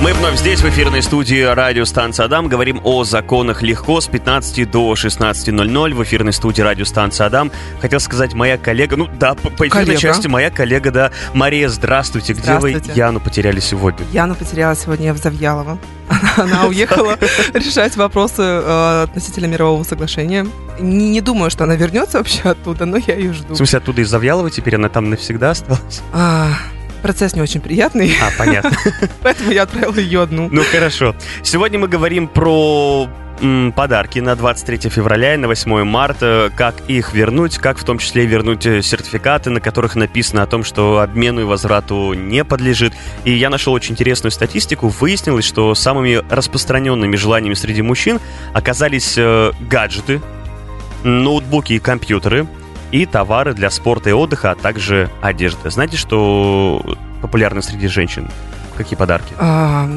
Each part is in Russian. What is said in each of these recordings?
Мы вновь здесь, в эфирной студии радиостанции Адам. Говорим о законах легко с 15 до 16.00 в эфирной студии радиостанции Адам. Хотел сказать, моя коллега, ну да, по, по эфирной Коллега. части моя коллега, да. Мария, здравствуйте. Где вы Здравствуйте. Яну потеряли сегодня? Яна потеряла сегодня в Завьялово. Она уехала решать вопросы э, относительно мирового соглашения. Не, не думаю, что она вернется вообще оттуда, но я ее жду. В смысле, оттуда из Завьялова теперь она там навсегда осталась? Процесс не очень приятный, А, понятно. поэтому я отправила ее одну. Ну хорошо. Сегодня мы говорим про подарки на 23 февраля и на 8 марта, как их вернуть, как в том числе вернуть э, сертификаты, на которых написано о том, что обмену и возврату не подлежит. И я нашел очень интересную статистику. Выяснилось, что самыми распространенными желаниями среди мужчин оказались э, гаджеты, ноутбуки и компьютеры, и товары для спорта и отдыха, а также одежда. Знаете, что популярно среди женщин? Какие подарки? А,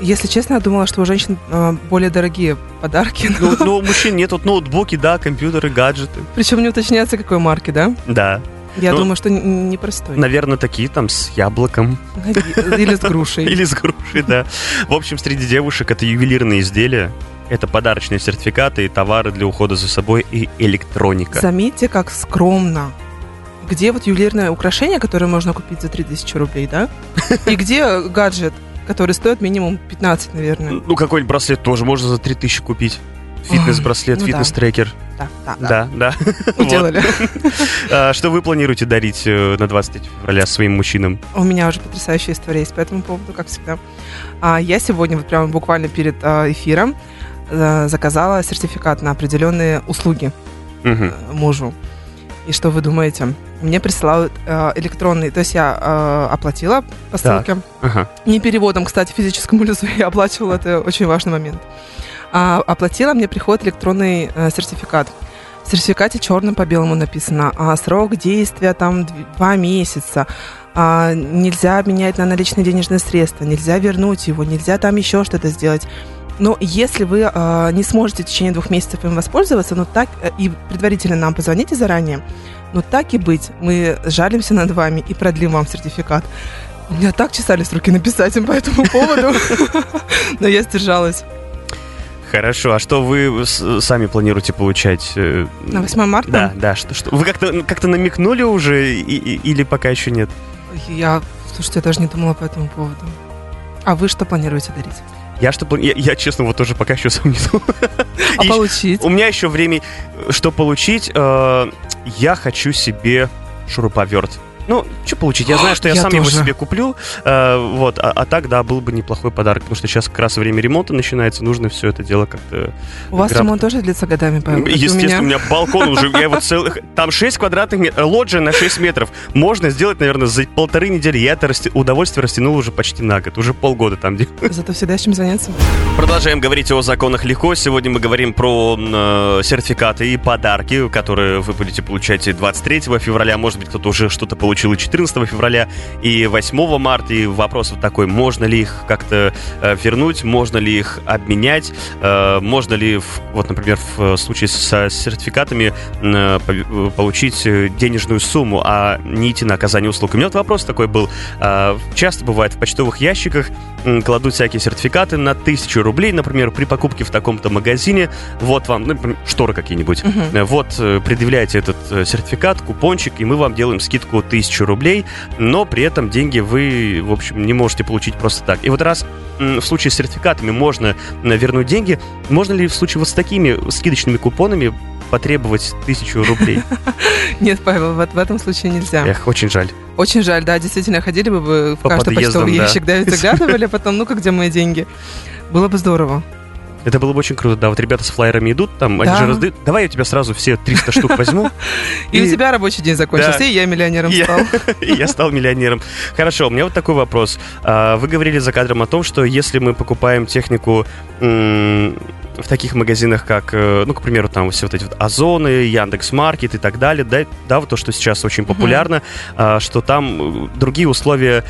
если честно, я думала, что у женщин а, более дорогие подарки. Ну, ну, у мужчин нет, вот ноутбуки, да, компьютеры, гаджеты. Причем не уточняется, какой марки, да? Да. Я Ну, думаю, что непростой. Наверное, такие там с яблоком Или с грушей. или с грушей, да. В общем, среди девушек это ювелирные изделия, это подарочные сертификаты и товары для ухода за собой и электроника. Заметьте, как скромно. Где вот ювелирное украшение, которое можно купить за 3000 рублей, да? И где гаджет, который стоит минимум 15, наверное. Ну, какой-нибудь браслет тоже можно за 3000 купить. Фитнес-браслет, ну фитнес-трекер. Да, да, да. Да, да. Вот. Уделали. А, Что вы планируете дарить э, на 23 февраля своим мужчинам? У меня уже потрясающая история есть по этому поводу, как всегда. А, Я сегодня, вот прямо буквально перед а, эфиром, заказала сертификат на определенные услуги э, мужу. И что вы думаете? Мне присылают э, электронный, то есть я э, оплатила по Так. ссылке. Ага. Не переводом, кстати, физическому лицу я оплачивала, это очень важный момент. А, оплатила, мне приходит электронный э, сертификат. В сертификате черным по белому написано, а срок действия там дв- два месяца, а, нельзя обменять на наличные денежные средства, нельзя вернуть его, нельзя там еще что-то сделать. Но если вы а, не сможете в течение двух месяцев им воспользоваться, ну так э, и предварительно нам позвоните заранее, ну так и быть, мы жалимся над вами и продлим вам сертификат. У меня так чесались руки написать им по этому поводу, но я сдержалась. Хорошо, а что вы сами планируете получать? э, На 8 марта Да, да, что, что? Вы как-то как намекнули уже и- и- или пока еще нет? я, слушайте, я даже не думала по этому поводу. А вы что планируете дарить? Я что я, я, честно, вот тоже пока еще сам не думал. А получить? У меня еще время, что получить. э, я хочу себе шуруповерт. Ну, что получить? Я знаю, что я, Я сам его тоже. себе куплю. э, вот, а, а так, да, был бы неплохой подарок, потому что сейчас как раз время ремонта начинается, нужно все это дело как-то У вас граб- ремонт тоже длится годами, Павел? и у Естественно, у меня? меня балкон уже, я его целых... Там 6 квадратных метров, лоджия на 6 метров. Можно сделать, наверное, за полторы недели. Я это расти- удовольствие растянул уже почти на год. Уже полгода там делаю. Зато всегда чем заняться. Продолжаем говорить о законах легко. Сегодня мы говорим про э, сертификаты и подарки, которые вы будете получать и 23 февраля. Может быть, кто-то уже что-то получил и 14 февраля, и 8 марта. И вопрос вот такой, можно ли их как-то э, вернуть, можно ли их обменять, э, можно ли, вот, например, в случае со сертификатами э, по- получить э, денежную сумму, а не идти на оказание услуг. У меня вот вопрос такой был. Э, Часто бывает в почтовых ящиках кладут всякие сертификаты на тысячу рублей, например, при покупке в таком-то магазине. Вот вам, ну, например, шторы какие-нибудь. Э, Вот, э, предъявляете этот э, сертификат, купончик, и мы вам делаем скидку 1000 рублей, но при этом деньги вы, в общем, не можете получить просто так. И вот раз в случае с сертификатами можно э, вернуть деньги, можно ли в случае вот с такими скидочными купонами потребовать тысячу рублей? Нет, Павел, вот в этом случае нельзя. Эх, очень жаль. Очень жаль, да, действительно, ходили бы вы в По каждый подъездам, почтовый да. ящик, да, и заглядывали, а потом, ну-ка, где мои деньги? Было бы здорово. Это было бы очень круто, да. Вот ребята с флайерами идут, там, они Да. же раздают. Давай я у тебя сразу все 300 штук возьму. И, у тебя рабочий день закончился, и я миллионером стал. Я стал миллионером. Хорошо, у меня вот такой вопрос. А, Вы говорили за кадром о том, что если мы покупаем технику в таких магазинах, как, э, ну, к примеру, там все вот эти вот Озоны, Яндекс Маркет и так далее, да, да, вот то, что сейчас очень популярно, а, что там э, другие условия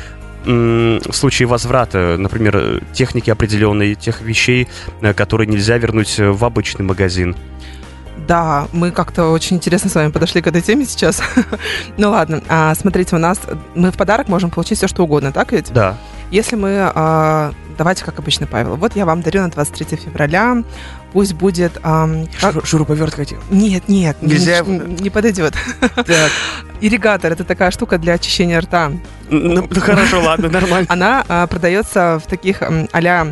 в случае возврата, например, техники определенной, тех вещей, э, которые нельзя вернуть э, в обычный магазин. Да, мы как-то очень интересно с вами подошли к этой теме сейчас. ну ладно, а, смотрите, у нас мы в подарок можем получить все, что угодно, так ведь? Да. Если мы, а, давайте как обычно, Павел, вот я вам дарю на 23 февраля, пусть будет... А, как... Шуруповерт хотел. Нет, нет, Нельзя... не, не подойдет. Так. Ирригатор, это такая штука для очищения рта. Ну, ну хорошо, ладно, нормально. Она а, продается в таких а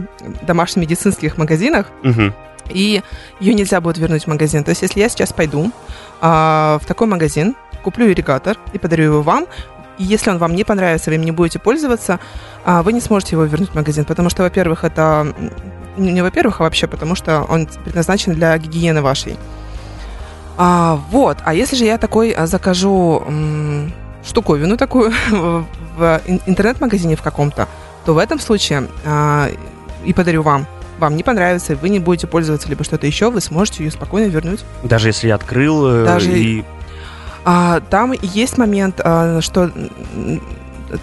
домашних медицинских магазинах. Угу и ее нельзя будет вернуть в магазин. То есть, если я сейчас пойду а, в такой магазин, куплю ирригатор и подарю его вам, и если он вам не понравится, вы им не будете пользоваться, а, вы не сможете его вернуть в магазин, потому что, во-первых, это не во-первых, а вообще потому, что он предназначен для гигиены вашей. А, вот. А если же я такой а, закажу м, штуковину такую в интернет-магазине в каком-то, то в этом случае а, и подарю вам вам не понравится, вы не будете пользоваться либо что-то еще, вы сможете ее спокойно вернуть. Даже если я открыл э, Даже... и... А, там есть момент, а, что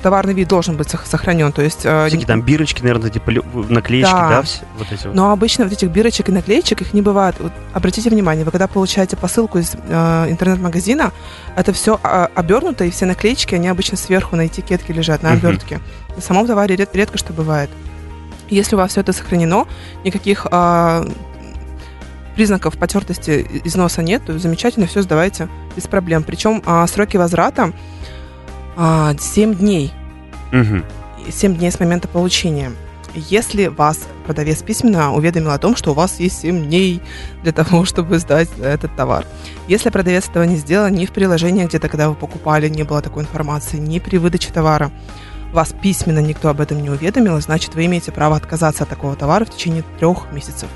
товарный вид должен быть сохранен, то есть... А, Всякие там бирочки, наверное, типа наклеечки, да, да все, вот эти вот. Но обычно вот этих бирочек и наклеечек их не бывает. Вот, обратите внимание, вы когда получаете посылку из э, интернет-магазина, это все э, обернуто, и все наклеечки, они обычно сверху на этикетке лежат, на обертке. Uh-huh. На самом товаре ред, редко что бывает. Если у вас все это сохранено, никаких а, признаков потертости износа нет, то замечательно, все сдавайте без проблем. Причем а, сроки возврата а, 7 дней. Угу. 7 дней с момента получения. Если вас продавец письменно уведомил о том, что у вас есть 7 дней для того, чтобы сдать этот товар. Если продавец этого не сделал, ни в приложении где-то, когда вы покупали, не было такой информации, ни при выдаче товара, вас письменно никто об этом не уведомил, значит, вы имеете право отказаться от такого товара в течение трех месяцев.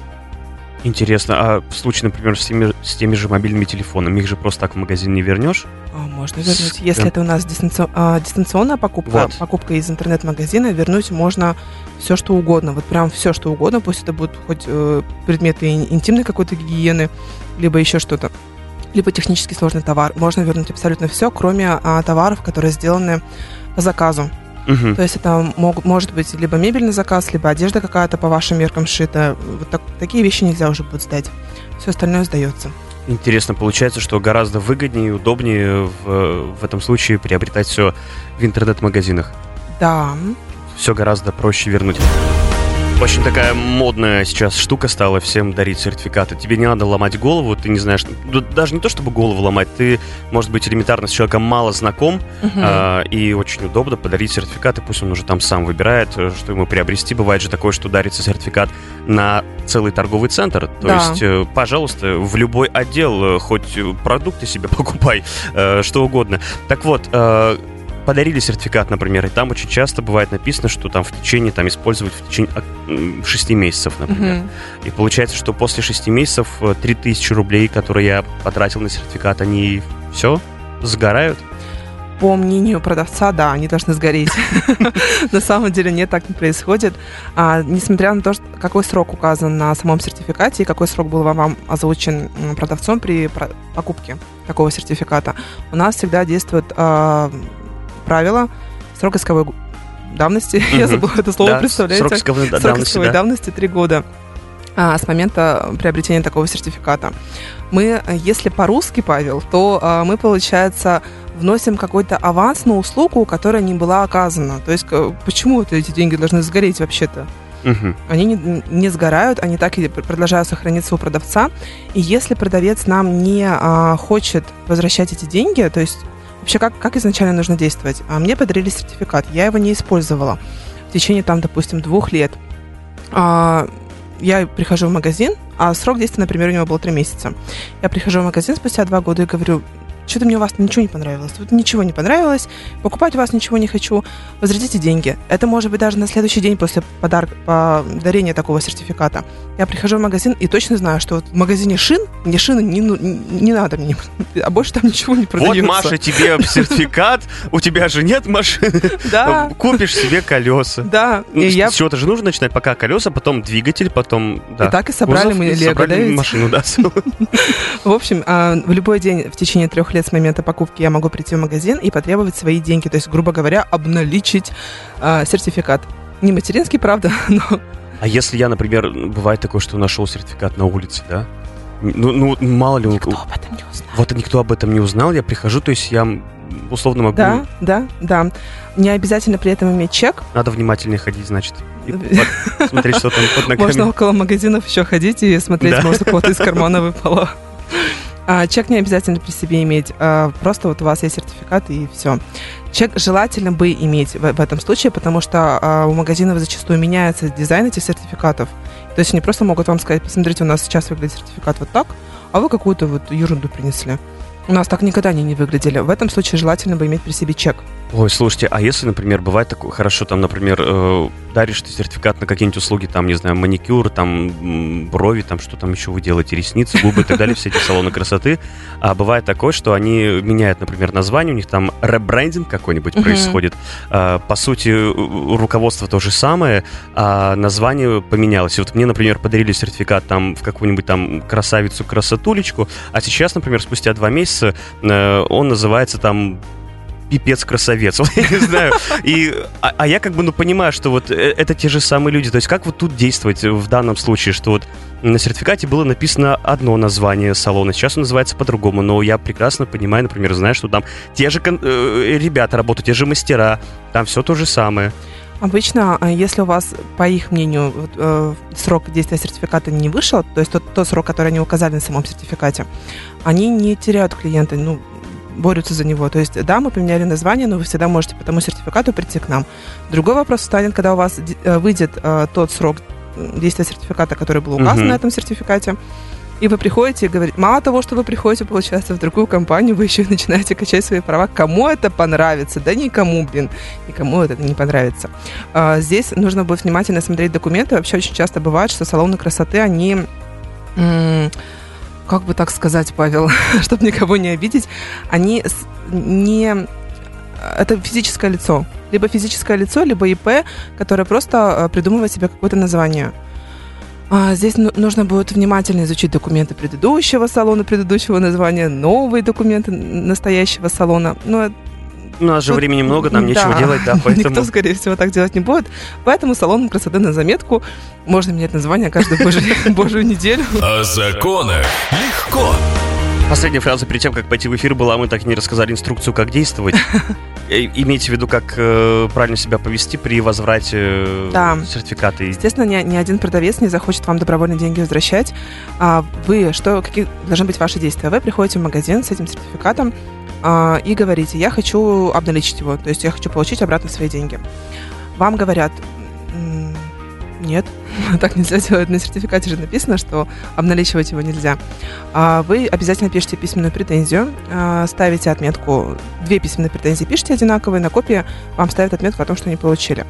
Интересно, а в случае, например, с теми, с теми же мобильными телефонами, их же просто так в магазин не вернешь? А, можно вернуть. Если это у нас дистанци... а, дистанционная покупка, вот. покупка из интернет-магазина, вернуть можно все, что угодно. Вот прям все, что угодно. Пусть это будут хоть э, предметы интимной какой-то гигиены, либо еще что-то. Либо технически сложный товар. Можно вернуть абсолютно все, кроме а, товаров, которые сделаны по заказу. Угу. То есть это мог, может быть либо мебельный заказ, либо одежда какая-то по вашим меркам шита. Вот так, такие вещи нельзя уже будет сдать. Все остальное сдается. Интересно, получается, что гораздо выгоднее и удобнее в, в этом случае приобретать все в интернет-магазинах. Да. Все гораздо проще вернуть. Очень такая модная сейчас штука стала всем дарить сертификаты. Тебе не надо ломать голову, ты не знаешь, даже не то чтобы голову ломать, ты, может быть, элементарно с человеком мало знаком, uh-huh. а, и очень удобно подарить сертификаты, пусть он уже там сам выбирает, э, что ему приобрести. Бывает же такое, что дарится сертификат на целый торговый центр. То да. есть, э, пожалуйста, в любой отдел, э, хоть продукты себе покупай, что угодно. Так вот, подарили сертификат, например, и там очень часто бывает написано, что там в течение, там использовать в течение 6 месяцев, например. Uh-huh. И получается, что после 6 месяцев 3000 э, рублей, которые я потратил на сертификат, они все сгорают? По мнению продавца, да, они должны сгореть. На самом деле нет, так не происходит. А, несмотря на то, что, какой срок указан на самом сертификате и какой срок был вам озвучен продавцом при покупке такого сертификата, у нас всегда действует а, правило срок исковой давности. Угу. Я забыла это слово, да, представляете? Срок исковой, срок давности, исковой да. давности 3 года а, с момента приобретения такого сертификата. Мы, если по-русски, Павел, то а, мы, получается, вносим какой-то аванс на услугу, которая не была оказана. То есть почему эти деньги должны сгореть вообще-то? Угу. Они не, не сгорают, они так и продолжают сохраниться у продавца. И если продавец нам не а, хочет возвращать эти деньги, то есть Вообще, как, как изначально нужно действовать? А мне подарили сертификат, я его не использовала в течение, там, допустим, двух лет. А, я прихожу в магазин, а срок действия, например, у него был три месяца. Я прихожу в магазин спустя два года и говорю, что-то мне у вас ничего не понравилось. Вот ничего не понравилось, покупать у вас ничего не хочу, возвратите деньги. Это может быть даже на следующий день после подарка, подарения такого сертификата. Я прихожу в магазин и точно знаю, что вот в магазине шин, мне шины не, ну, не надо мне, а больше там ничего не продается. Вот, Маша, тебе сертификат, у тебя же нет машины. Да. Купишь себе колеса. Да. Ну, с чего-то же нужно начинать, пока колеса, потом двигатель, потом... Да. И так и собрали мы Лего, да машину, да. В общем, а, в любой день в течение трех лет с момента покупки я могу прийти в магазин и потребовать свои деньги. То есть, грубо говоря, обналичить э, сертификат. Не материнский, правда, но... А если я, например, бывает такое, что нашел сертификат на улице, да? Ну, ну мало ли... Никто об этом не узнал. Вот никто об этом не узнал, я прихожу, то есть я условно могу... Да, да, да. Не обязательно при этом иметь чек. Надо внимательнее ходить, значит. И вот смотреть, что там под ногами. Можно около магазинов еще ходить и смотреть, Да. может, у кого-то из кармана выпало. А, чек не обязательно при себе иметь. а, просто вот у вас есть сертификат и все. Чек желательно бы иметь в, в этом случае, потому что а, у магазинов зачастую меняется дизайн этих сертификатов. То есть они просто могут вам сказать, посмотрите, у нас сейчас выглядит сертификат вот так, а вы какую-то вот ерунду принесли. У нас так никогда они не выглядели. В этом случае желательно бы иметь при себе чек. Ой, слушайте, а если, например, бывает такое, хорошо, там, например, э, даришь ты сертификат на какие-нибудь услуги, там, не знаю, маникюр, там, брови, там, что там еще вы делаете, ресницы, губы и так далее, все эти салоны красоты. А бывает такое, что они меняют, например, название, у них там ребрендинг какой-нибудь происходит. А, по сути, руководство то же самое, а название поменялось. И вот мне, например, подарили сертификат там в какую-нибудь там красавицу-красотулечку, а сейчас, например, спустя два месяца э, он называется там пипец красавец, я не знаю. И, а, а я как бы, ну, понимаю, что вот э, это те же самые люди. То есть как вот тут действовать в данном случае, что вот на сертификате было написано одно название салона, сейчас он называется по-другому, но я прекрасно понимаю, например, знаю, что там те же кон- э, ребята работают, те же мастера, там все то же самое. Обычно, а, если у вас, по их мнению, э, срок действия сертификата не вышел, то есть тот, тот срок, который они указали на самом сертификате, они не теряют клиента, ну, борются за него. То есть, да, мы поменяли название, но вы всегда можете по тому сертификату прийти к нам. Другой вопрос станет, когда у вас э, выйдет э, тот срок действия сертификата, который был указан Мгм. на этом сертификате, и вы приходите и говорите, мало того, что вы приходите, получается, в другую компанию, вы еще и начинаете качать свои права. Кому это понравится? Да никому, блин, никому это не понравится. А, Здесь нужно будет внимательно смотреть документы. Вообще очень часто бывает, что салоны красоты, они, м, как бы так сказать, Павел, чтобы никого не обидеть, они не... Это физическое лицо. Либо физическое лицо, либо ИП, которое просто э, придумывает себе какое-то название. А, Здесь ну- нужно будет внимательно изучить документы предыдущего салона, предыдущего названия, новые документы настоящего салона. Но У нас же Тут- времени много, нам нечего делать, да, поэтому... Никто, скорее всего, так делать не будет. Поэтому салоном красоты на заметку. Можно менять название каждую божью, неделю. О законах легко. Последняя фраза перед тем, как пойти в эфир, была, мы так и не рассказали инструкцию, как действовать. Э, Имейте в виду, как э, правильно себя повести при возврате э, Да. сертификата. Естественно, ни, ни один продавец не захочет вам добровольно деньги возвращать. А вы, что, какие должны быть ваши действия? Вы приходите в магазин с этим сертификатом а, и говорите, я хочу обналичить его, то есть я хочу получить обратно свои деньги. Вам говорят, «М, нет, так нельзя делать. На сертификате же написано, что обналичивать его нельзя. А Вы обязательно пишете письменную претензию, а, ставите отметку, две письменные претензии пишите одинаковые, на копии вам ставят отметку о том, что не получили.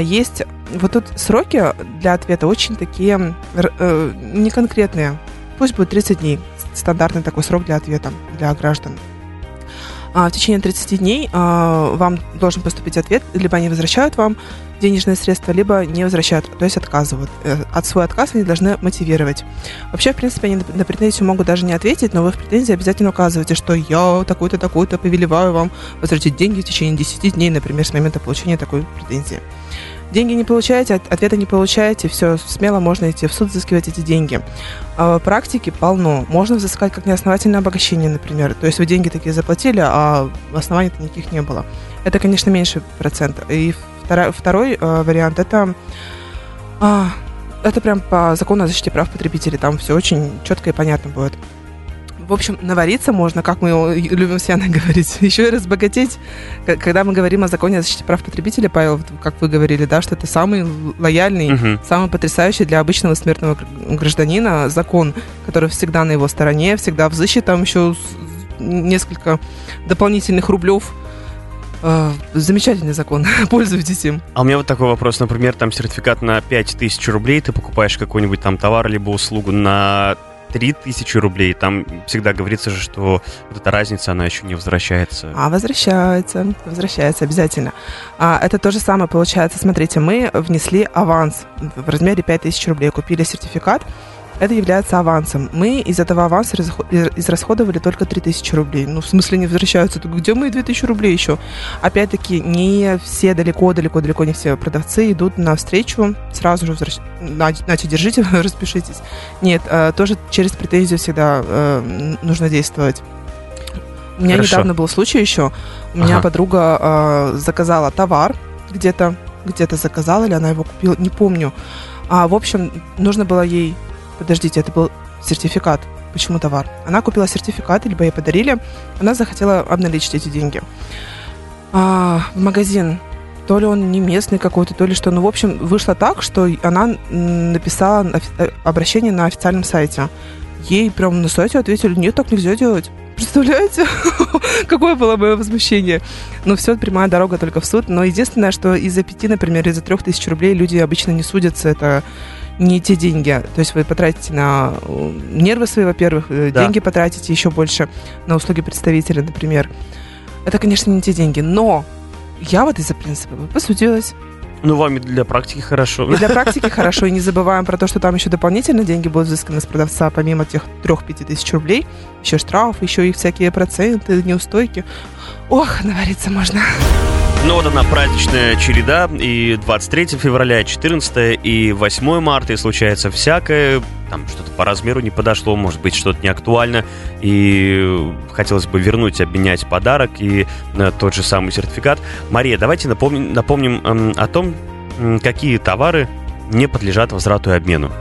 Есть вот тут сроки для ответа очень такие э, неконкретные. Пусть будет 30 дней. Стандартный такой срок для ответа для граждан. А, в течение 30 дней а, вам должен поступить ответ, либо они возвращают вам денежные средства, либо не возвращают, то есть отказывают. Э, От свой отказ они должны мотивировать. Вообще, в принципе, они на- претензию могут даже не ответить, но вы в претензии обязательно указываете, что я такой-то, такой-то повелеваю вам возвратить деньги в течение 10 дней, например, с момента получения такой претензии. Деньги не получаете, от- ответа не получаете, все, смело можно идти в суд, взыскивать эти деньги. А практики полно. Можно взыскать как неосновательное обогащение, например. То есть вы деньги такие заплатили, а оснований-то никаких не было. Это, конечно, меньше процент. И втора- второй э, вариант это а, это прям по закону о защите прав потребителей. Там все очень четко и понятно будет. В общем, навариться можно, как мы любим с Яной говорить, еще и разбогатеть. Когда мы говорим о законе о защите прав потребителей, Павел, как вы говорили, да, что это самый лояльный, Мгм. самый потрясающий для обычного смертного гр- гражданина закон, который всегда на его стороне, всегда взыщет там еще несколько дополнительных рублев. Э, Замечательный закон, пользуйтесь им. А у меня вот такой вопрос. Например, там сертификат на 5000 рублей, ты покупаешь какой-нибудь там товар либо услугу на 3000 рублей. Там всегда говорится же, что вот эта разница, она еще не возвращается. А, возвращается, возвращается обязательно. А, это то же самое получается. Смотрите, мы внесли аванс в размере 5000 рублей, купили сертификат. Это является авансом. Мы из этого аванса израсходовали только 3000 рублей. Ну, в смысле, не возвращаются. Где мои 2000 рублей еще? Опять-таки, не все далеко, далеко, далеко не все продавцы идут навстречу, сразу же возвращ... Значит, держите, распишитесь. Нет, э, тоже через претензию всегда э, нужно действовать. У меня Хорошо. недавно был случай еще. У меня Ага. подруга э, заказала товар где-то, где-то заказала, или она его купила, не помню. А, в общем, нужно было ей... Подождите, это был сертификат. Почему товар? Она купила сертификат, либо ей подарили. Она захотела обналичить эти деньги. А, в магазин. То ли он не местный какой-то, то ли что. Ну, в общем, вышло так, что она написала э, обращение на официальном сайте. Ей прям на сайте ответили, нет, так нельзя делать. Представляете? Какое было мое возмущение. Ну, все, прямая дорога только в суд. Но единственное, что из-за пяти, например, из-за трех тысяч рублей люди обычно не судятся. Это не те деньги. То есть вы потратите на э, нервы свои, во-первых, э, Да. деньги потратите еще больше на услуги представителя, например. Это, конечно, не те деньги. Но я вот из-за принципа посудилась. Ну, вам и для практики хорошо. И для практики хорошо. И не забываем про то, что там еще дополнительно деньги будут взысканы с продавца, помимо тех 3-5 тысяч рублей. Еще штраф, еще и всякие проценты, неустойки. Ох, навариться можно. Ну вот она праздничная череда, и 23 февраля, 14 и 8 марта, и случается всякое, там что-то по размеру не подошло, может быть, что-то не актуально, и хотелось бы вернуть, обменять подарок и э, тот же самый сертификат. Мария, давайте напомним, напомним эм, о том, какие товары не подлежат возврату и обмену.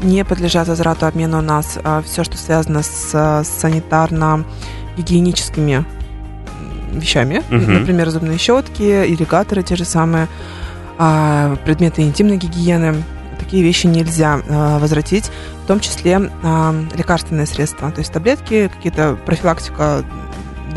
Не подлежат возврату обмену у нас все, что связано с а, санитарно-гигиеническими вещами. Мгм. Например, зубные щетки, ирригаторы те же самые, а, предметы интимной гигиены. Такие вещи нельзя а, возвратить, в том числе а, лекарственные средства, то есть таблетки, какие-то профилактика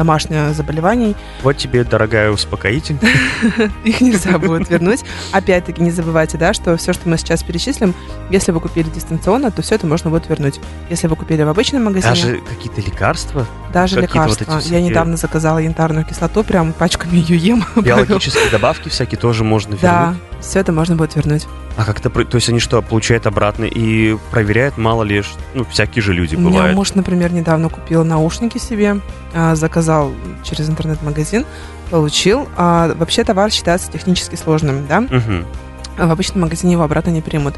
домашних заболеваний. Вот тебе, дорогая, успокоитель. Их нельзя будет вернуть. Опять-таки, не забывайте, да, что все, что мы сейчас перечислим, если вы купили дистанционно, то все это можно будет вернуть. Если вы купили в обычном магазине, даже, какие-то лекарства, даже вот лекарства. эти Я недавно заказала янтарную кислоту, прям пачками ее ем. биологические добавки всякие тоже можно вернуть. Да, все это можно будет вернуть. А как это, про- то есть они что, получают обратно и проверяют, мало ли, ну, всякие же люди У меня бывают. муж, например, недавно купил наушники себе, а, заказал через интернет-магазин, получил. А вообще товар считается технически сложным, да? Мгм. А В обычном магазине его обратно не примут.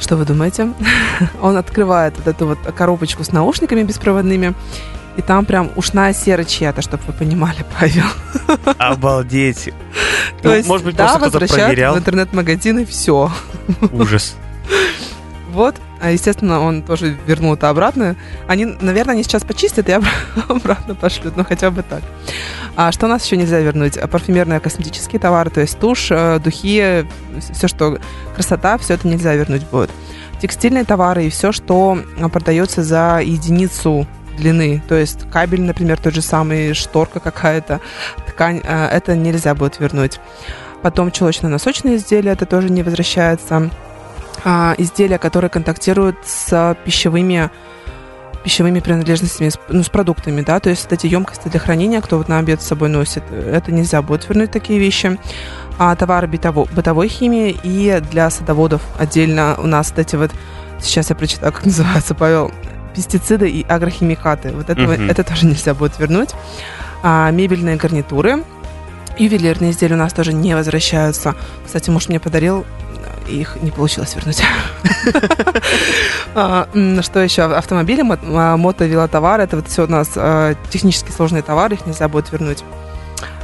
Что вы думаете? Он открывает вот эту вот коробочку с наушниками беспроводными, и там прям ушная сера чья-то, чтобы вы понимали, Павел. Обалдеть. То Ну, есть, может быть, да, просто возвращают проверял. в интернет-магазин, и все. Ужас. Вот. А, естественно, он тоже вернул это обратно. Они, наверное, они сейчас почистят и обра- обратно пошлют, ну хотя бы так. А что у нас еще нельзя вернуть? Парфюмерные косметические товары, то есть тушь, э, духи, все, что красота, все это нельзя вернуть будет. Текстильные товары и все, что а, продается за единицу длины, то есть кабель, например, тот же самый, шторка какая-то, ткань, э, это нельзя будет вернуть. Потом чулочно-носочные изделия, это тоже не возвращается а, изделия, которые контактируют с пищевыми пищевыми принадлежностями, ну, с продуктами, да, то есть вот эти емкости для хранения, кто вот на обед с собой носит, это нельзя будет вернуть такие вещи. А товары бытово, бытовой химии и для садоводов отдельно у нас вот эти вот, сейчас я прочитаю, как называется, Павел, пестициды и агрохимикаты. Вот это, Мгм. это тоже нельзя будет вернуть. А, мебельные гарнитуры, ювелирные изделия у нас тоже не возвращаются. Кстати, муж мне подарил их не получилось вернуть. А, Что еще? Автомобили, мо- а, мото, велотовары. Это вот все у нас а, технически сложные товары, их нельзя будет вернуть.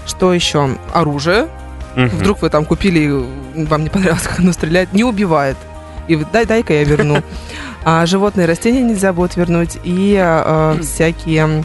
Что еще? Оружие. Вдруг вы там купили, вам не понравилось, как оно стреляет. Не убивает. И дай, дай-ка я верну. А животные растения нельзя будет вернуть. И а, всякие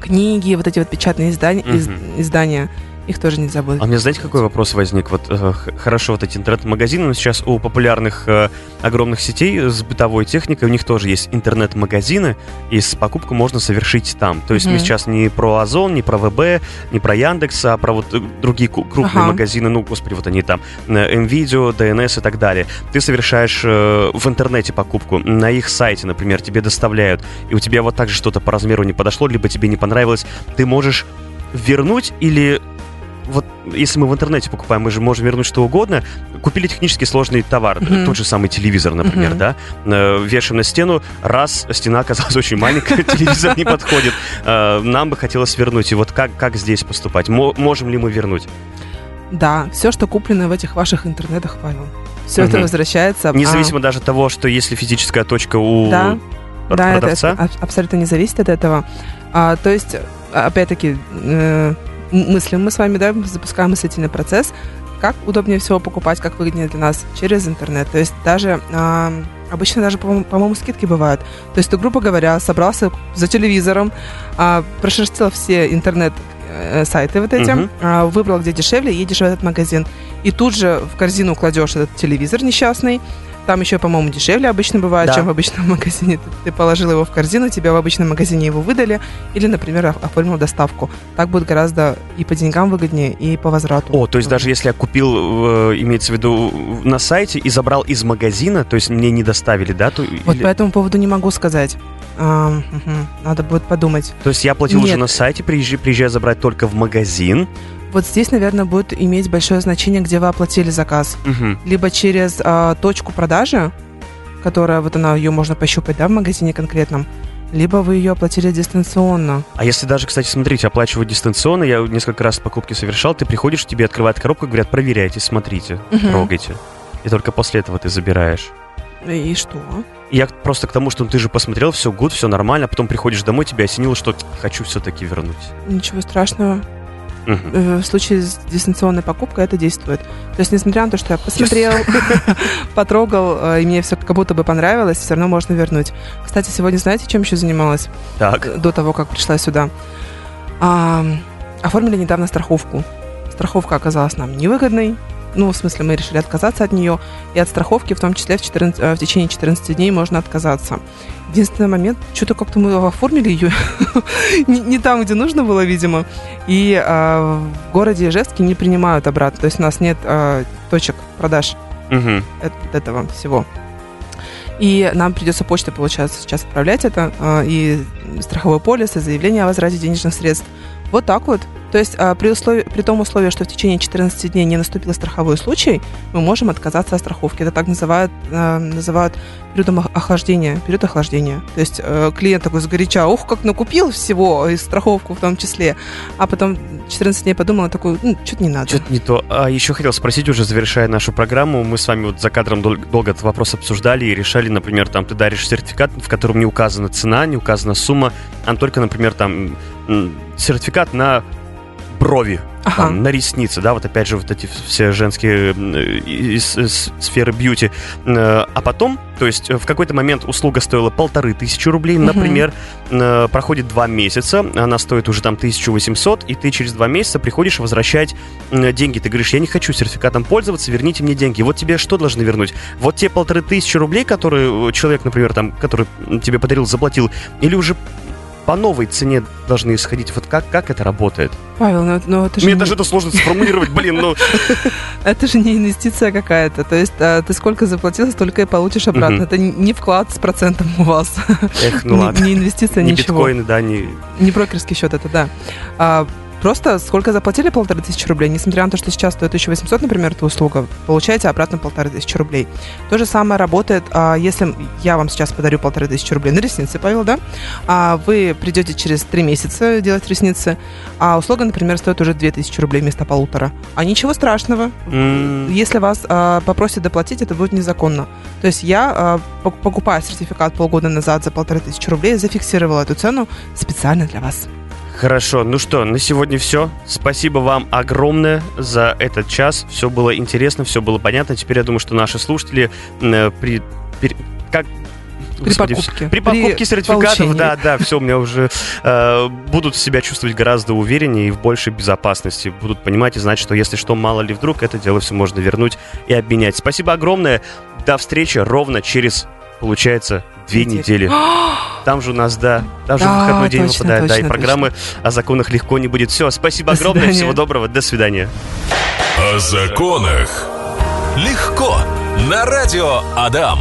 книги, вот эти вот печатные издания, из- издания их тоже нельзя будет А у меня, знаете, какой вопрос возник? Вот э, хорошо, вот эти интернет-магазины, но сейчас у популярных э, огромных сетей с бытовой техникой, у них тоже есть интернет-магазины, и с покупку можно совершить там. То есть мы Мгм. сейчас не про Озон, не про ВБ, не про Яндекс, а про вот э, другие крупные Ага. магазины, ну, господи, вот они там, э, NVIDIA, DNS и так далее. Ты совершаешь э, в интернете покупку, на их сайте, например, тебе доставляют, и у тебя вот так же что-то по размеру не подошло, либо тебе не понравилось, ты можешь вернуть или вот если мы в интернете покупаем, мы же можем вернуть что угодно. Купили технически сложный товар, Мгм. тот же самый телевизор, например, Мгм. да, э, вешаем на стену, раз стена оказалась очень маленькая, телевизор не подходит, э, нам бы хотелось вернуть. И вот как, как здесь поступать? Мо- можем ли мы вернуть? Да, все, что куплено в этих ваших интернетах, Павел, все это Мгм. возвращается. а, Независимо даже от того, что если физическая точка у Да, пр- Да, это, продавца. это аб- абсолютно не зависит от этого. А, то есть, а, опять-таки, э, мыслим мы с вами, да, запускаем мыслительный процесс, как удобнее всего покупать, как выгоднее для нас через интернет. То есть даже а, обычно даже, по-моему, скидки бывают. То есть ты, грубо говоря, собрался за телевизором, а, прошерстил все интернет э, сайты вот эти, а, выбрал, где дешевле, едешь в этот магазин. И тут же в корзину кладешь этот телевизор несчастный, там еще, по-моему, дешевле обычно бывает, Да. чем в обычном магазине. Ты, ты положил его в корзину, тебе в обычном магазине его выдали, или, например, оформил доставку. Так будет гораздо и по деньгам выгоднее, и по возврату. О, то есть даже если я купил, э, имеется в виду, на сайте и забрал из магазина, то есть мне не доставили, да? То, Вот или- по этому поводу не могу сказать. А, мгм, Надо будет подумать. то есть я платил уже Нет. на сайте, приезжаю, приезжаю забрать только в магазин. Вот здесь, наверное, будет иметь большое значение, где вы оплатили заказ. Мгм. Либо через а, точку продажи, которая, вот она, ее можно пощупать, да, в магазине конкретном, либо вы ее оплатили дистанционно. А если даже, кстати, смотрите, оплачивать дистанционно, я несколько раз покупки совершал, ты приходишь, тебе открывают коробку, говорят, проверяйте, смотрите, Мгм. трогайте. И только после этого ты забираешь. И что? Я просто к тому, что ты же посмотрел, все гуд, все нормально, а потом приходишь домой, тебя осенило, что хочу все-таки вернуть. Ничего страшного. Э, в случае с дистанционной покупкой это действует. То есть, несмотря на то, что я посмотрел, потрогал, э, и мне все как будто бы понравилось, все равно можно вернуть. Кстати, сегодня знаете, чем еще занималась Так. э, до того, как пришла сюда? А, оформили недавно страховку. Страховка оказалась нам невыгодной. Ну, в смысле, мы решили отказаться от нее. И от страховки, в том числе, в, 14 э, в течение 14 дней можно отказаться. Единственный момент, что-то как-то мы оформили ее не, не там, где нужно было, видимо. И а, в городе Ижевске не принимают обратно. То есть у нас нет а, точек продаж Мгм. эт- этого всего. И нам придется почтой, получается, сейчас отправлять это, а, и страховой полис, и заявление о возврате денежных средств. Вот так вот. То есть а, при, условии, при том условии, что в течение 14 дней не наступил страховой случай, мы можем отказаться от страховки. Это так называют, а, называют периодом ох- охлаждения. Период охлаждения. То есть э, клиент такой сгоряча, ух, как накупил всего, и страховку в том числе, а потом 14 дней подумал, такой, ну, что-то не надо. Что-то не то. А еще хотел спросить, уже завершая нашу программу, мы с вами вот за кадром дол- долго этот вопрос обсуждали и решали, например, там ты даришь сертификат, в котором не указана цена, не указана сумма, а только, например, там сертификат на брови, Ага. там, на ресницы, да, вот опять же вот эти все женские сферы бьюти. Э, А потом, то есть э, в какой-то момент услуга стоила полторы тысячи рублей, например, э, проходит два месяца, она стоит уже там 1800, и ты через два месяца приходишь возвращать деньги. Ты говоришь, я не хочу сертификатом пользоваться, верните мне деньги. Вот тебе что должны вернуть? Вот те полторы тысячи рублей, которые человек, например, там, который тебе подарил, заплатил, или уже по новой цене должны исходить. Вот как, как это работает? Павел, ну, ну это же Мне не- даже это сложно сформулировать, блин, ну... Это же не инвестиция какая-то. То есть а, ты сколько заплатил, столько и получишь обратно. Это не не вклад с процентом у вас. Эх, ну Не- ладно. Не инвестиция, Не ничего. биткоины, да, не... Не брокерский счет, это да. Просто сколько заплатили полторы тысячи рублей, несмотря на то, что сейчас стоит 1800, например, эта услуга, получаете обратно полторы тысячи рублей. То же самое работает, а, если я вам сейчас подарю полторы тысячи рублей на ресницы, Павел, да? А вы придете через три месяца делать ресницы, а услуга, например, стоит уже 2000 рублей вместо полутора. А ничего страшного. М, Если вас а, попросят доплатить, это будет незаконно. То есть я, пок- покупая сертификат полгода назад за полторы тысячи рублей, зафиксировала эту цену специально для вас. Хорошо, ну что, на сегодня все. Спасибо вам огромное за этот час. Все было интересно, все было понятно. Теперь я думаю, что наши слушатели э, при... пер- как... При покупке. При покупке сертификатов, получении. да, да, все, у меня уже э, будут себя чувствовать гораздо увереннее и в большей безопасности. Будут понимать и знать, что если что, мало ли вдруг, это дело все можно вернуть и обменять. Спасибо огромное. До встречи ровно через, получается, две Недели. недели. Там же у нас, да, там же Да, выходной день точно, выпадает, да, и точно, программы о законах легко не будет. Все, спасибо До огромное, свидания. всего доброго, до свидания. О законах легко. На радио Адам.